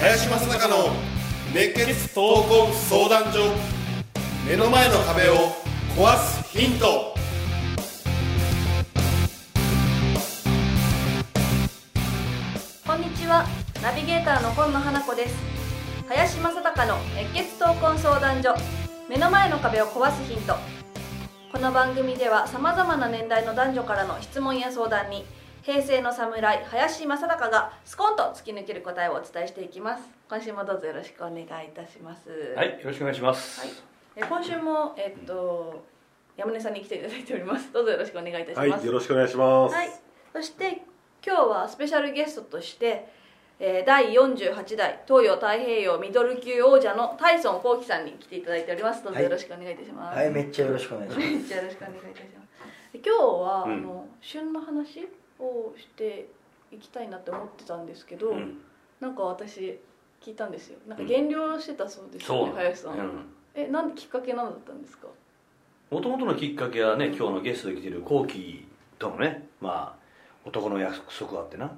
林正孝の熱血闘魂相談所目の前の壁を壊すヒント。こんにちは。ナビゲーターの今野花子です。林正孝の熱血闘魂相談所。目の前の壁を壊すヒント。この番組ではさまざまな年代の男女からの質問や相談に平成の侍林正孝がスコンと突き抜ける答えをお伝えしていきます。今週もどうぞよろしくお願いいたします。はい、よろしくお願いします。はい。え今週もえっと山根さんに来ていただいております。どうぞよろしくお願いいたします。はいよろしくお願いします、はい、そして今日はスペシャルゲストとして、えー第48代東洋太平洋ミドル級王者のタイソン幸喜さんに来ていただいております。どうぞはい。よろしくお願いいたします、はい、めっちゃよろしくお願いしま めっちゃよろしくお願いいたします。で今日は、うんあの旬の話をしていきたいなって思ってたんですけど、うん、なんか私聞いたんですよ。なんか減量してたそうですよね、そう林さん、うん。えなんできっかけなのだったんですか？もともとのきっかけはね、今日のゲストで来てるコウキとのね、まあ男の約束があってな。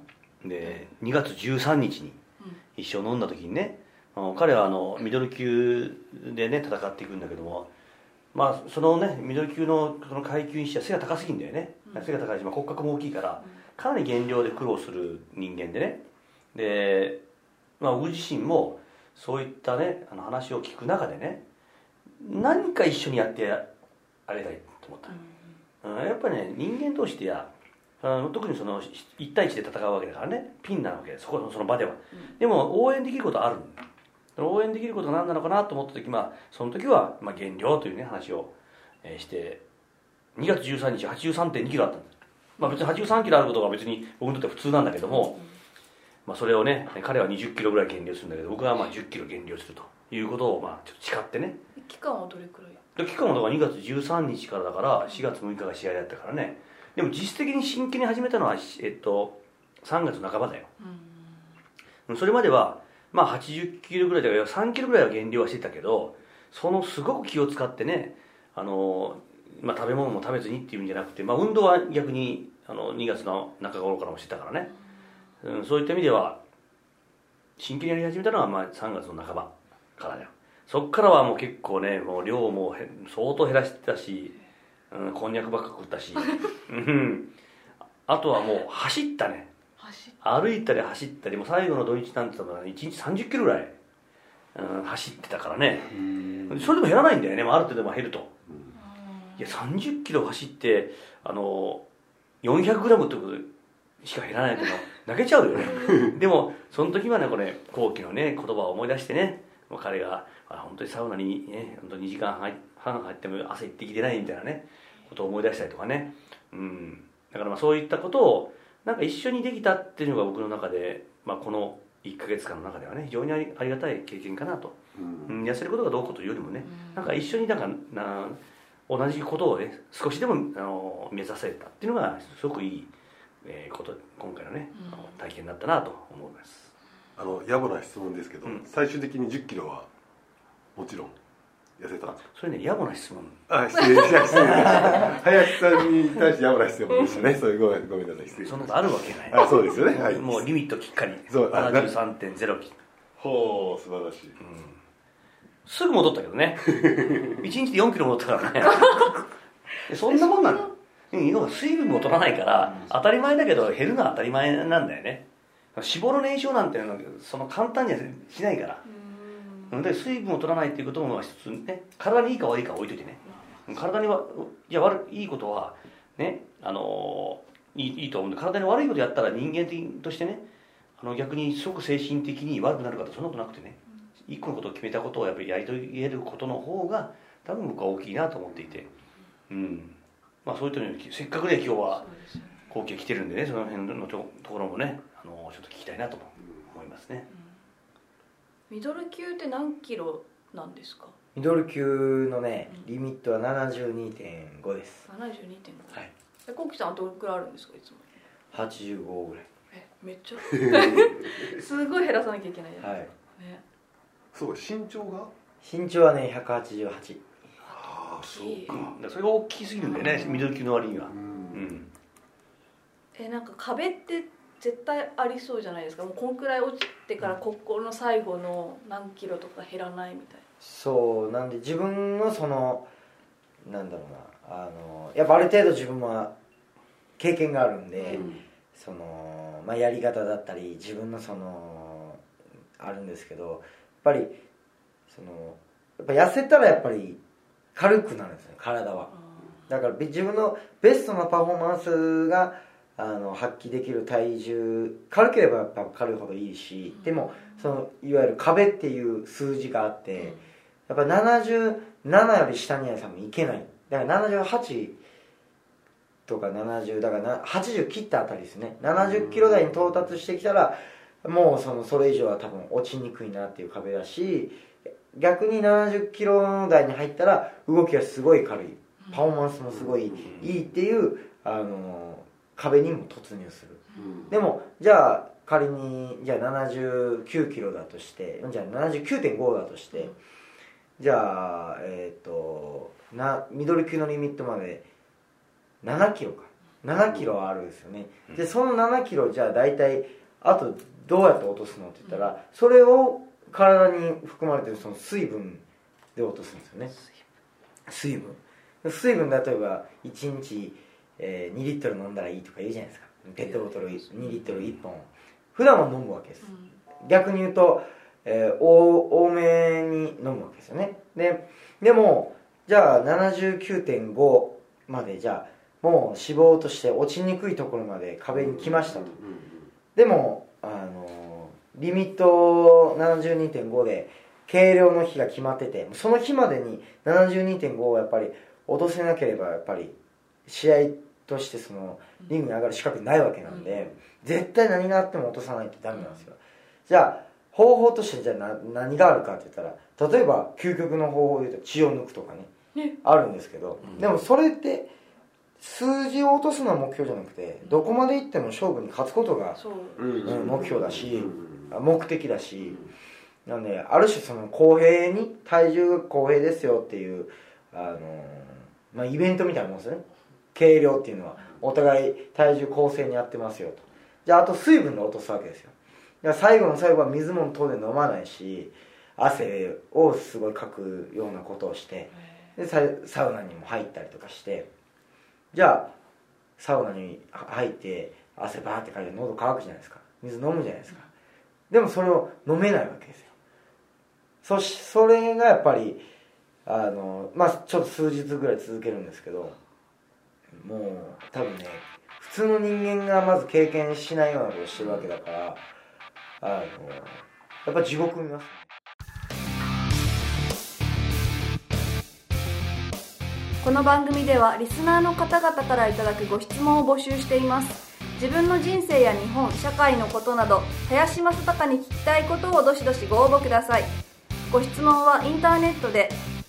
で、2月13日に一緒飲んだ時にね、あの彼はあのミドル級でね戦っていくんだけども、まあそのねミドル級のその階級にしては背が高すぎんだよね。うん背が高いし、まあ、骨格も大きいから、かなり減量で苦労する人間でね。で、まあ僕自身もそういったねあの話を聞く中でね。何か一緒にやってあげたいと思った、うんやっぱりね人間同士でやあの特にその1対1で戦うわけだからね。ピンなわけ。そこのその場では、でも応援できることある。応援できることが何なのかなと思った時まあその時は、まあ、減量というね話を、えーして2月13日8 3 2キロあったんですまあ別に83キロあることが別に僕にとっては普通なんだけども、まあ、それをね彼は20キロぐらい減量するんだけど僕はまあ10キロ減量するということをまあちょっと誓ってね。期間はどれくらい？で期間はだから2月13日からだから4月6日が試合だったからねでも実質的に真剣に始めたのは、えっと、3月半ばだよ。うん。それまではまあ80キロぐらいだから3キロぐらいは減量はしてたけどそのすごく気を使ってねあの、まあ、食べ物も食べずにっていうんじゃなくて、まあ、運動は逆にあの2月の中頃からもしてたからね、うん、そういった意味では真剣にやり始めたのはまあ3月の半ばからだよ。そっからはもう結構ねもう量もへ相当減らしてたし、うん、こんにゃくばっか食ったし、うん、あとはもう走ったね。歩いたり走ったりもう最後の土日なんて言ったら1日30キロぐらい、うん、走ってたからね。それでも減らないんだよね、まあ、ある程度まあ減ると。いや30キロ走ってあの400グラムってことしか減らないっていうのは泣けちゃうよね。でもその時はねこれ後期のね言葉を思い出してね。もう彼があ本当にサウナにね本当2時間半半入っても汗行ってきてないみたいなねことを思い出したりとかね。うん。だからまあそういったことをなんか一緒にできたっていうのが僕の中で、まあ、この1ヶ月間の中ではね非常にありありがたい経験かなと、うん、痩せることがどうこうというよりもねなんか一緒になんかな同じことをね少しでもあの目指せたっていうのがすごくいい、えーこと今回のね、あの体験だったなと思います。あの野暮な質問ですけど、うん。最終的に1 0キロはもちろん痩せた。んですかそれね野暮な質問。あ失礼しました。林さんに対して野暮な質問でしたね。それごめんごめんなさい失礼そんなことあるわけない。たあそうですよね。はい。もうリミットきっかり。そうあ73.0キロほう素晴らしい、すぐ戻ったけどね。1日で4キロ戻ったからね。で そんなもんなの？うん要は水分も取らないから当たり前だけど減るのは当たり前なんだよね。脂肪の燃焼なんていうのはその簡単にはしないから。うんで水分を取らないっていうことも一つね体にいいか悪いかは置いといてね。体にはいや悪いいことはねあのいいいいと思うんで体に悪いことやったら人間的としてねあの逆にすごく精神的に悪くなるかとそんなことなくてね。一個のことを決めたことをやっぱりやり遂げることの方が多分僕は大きいなと思っていて。うん。まあそういったようにせっかくね今日は後期が来てるんでねその辺のとところもねあのちょっと聞きたいなと思いますねミドル級って何キロなんですか？ミドル級のねリミットは72.5です。72.5はい。えコウキさんはどれくらいあるんですかいつも？85ぐらい。えめっちゃ。すごい減らさなきゃいけないじゃないはい。ね。すごい身長が？身長はね188ああそうか。だからそれが大きすぎるんだよねミドル級の割には。ううんん。えなんか壁って絶対ありそうじゃないですか。もうこんくらい落ちてからここの最後の何キロとか減らないみたいそう。なんで自分のそのなんだろうな。あのやっぱある程度自分は経験があるんで、その、まあ、やり方だったり自分のそのあるんですけどやっぱりそのやっぱ痩せたらやっぱり軽くなるんですね体は。だからべ自分のベストなパフォーマンスがあの発揮できる体重軽ければやっぱ軽いほどいいしでもそのいわゆる壁っていう数字があってやっぱ77より下には多分いけない。だから78とか70だからな80切ったあたりですね。70キロ台に到達してきたらもうそのそれ以上は多分落ちにくいなっていう壁だし逆に70キロ台に入ったら動きがすごい軽い。パフォーマンスもすごいいいっていうあの壁にも突入する。でもじゃあ仮にじゃあ79キロだとしてじゃあ79.5だとしてじゃあえっ、となミドル級のリミットまで7キロか。7キロあるんですよね。でその7キロじゃあ大体あとどうやって落とすのって言ったらそれを体に含まれてるその水分で落とすんですよね。水分。水分。例えば1日、えー2リットル飲んだらいいとか言うじゃないですか。ペットボトル2リットル1本。普段は飲むわけです。逆に言うと、えー多多めに飲むわけですよね。ででもじゃあ79.5までじゃあもう脂肪として落ちにくいところまで壁に来ましたと。でもあのリミット72.5で計量の日が決まっててその日までに72.5をやっぱり落とせなければやっぱり試合としてそのリングに上がる資格ないわけなんで、絶対何があっても落とさないとダメなんですよ。じゃあ方法としてじゃあな何があるかって言ったら例えば究極の方法で言うと血を抜くとかね。ね。あるんですけど、でもそれって数字を落とすのは目標じゃなくてどこまでいっても勝負に勝つことがそう。うん目標だし目的だし。なんである種その公平に体重が公平ですよっていうあの、まあ、イベントみたいなもんですよね計量っていうのはお互い体重公正にやってますよと。じゃああと水分で落とすわけですよ。だから最後の最後は水も当然飲まないし汗をすごいかくようなことをしてでササウナにも入ったりとかして。じゃあサウナに入って汗バーってかいて喉乾くじゃないですか。水飲むじゃないですか。でもそれを飲めないわけですよ。そしそれがやっぱりあのまあちょっと数日ぐらい続けるんですけどもう多分ね普通の人間がまず経験しないようなことをしてるわけだからあのやっぱ地獄見ますこの番組ではリスナーの方々からいただくご質問を募集しています。自分の人生や日本社会のことなど林正孝に聞きたいことをどしどしご応募ください。ご質問はインターネットで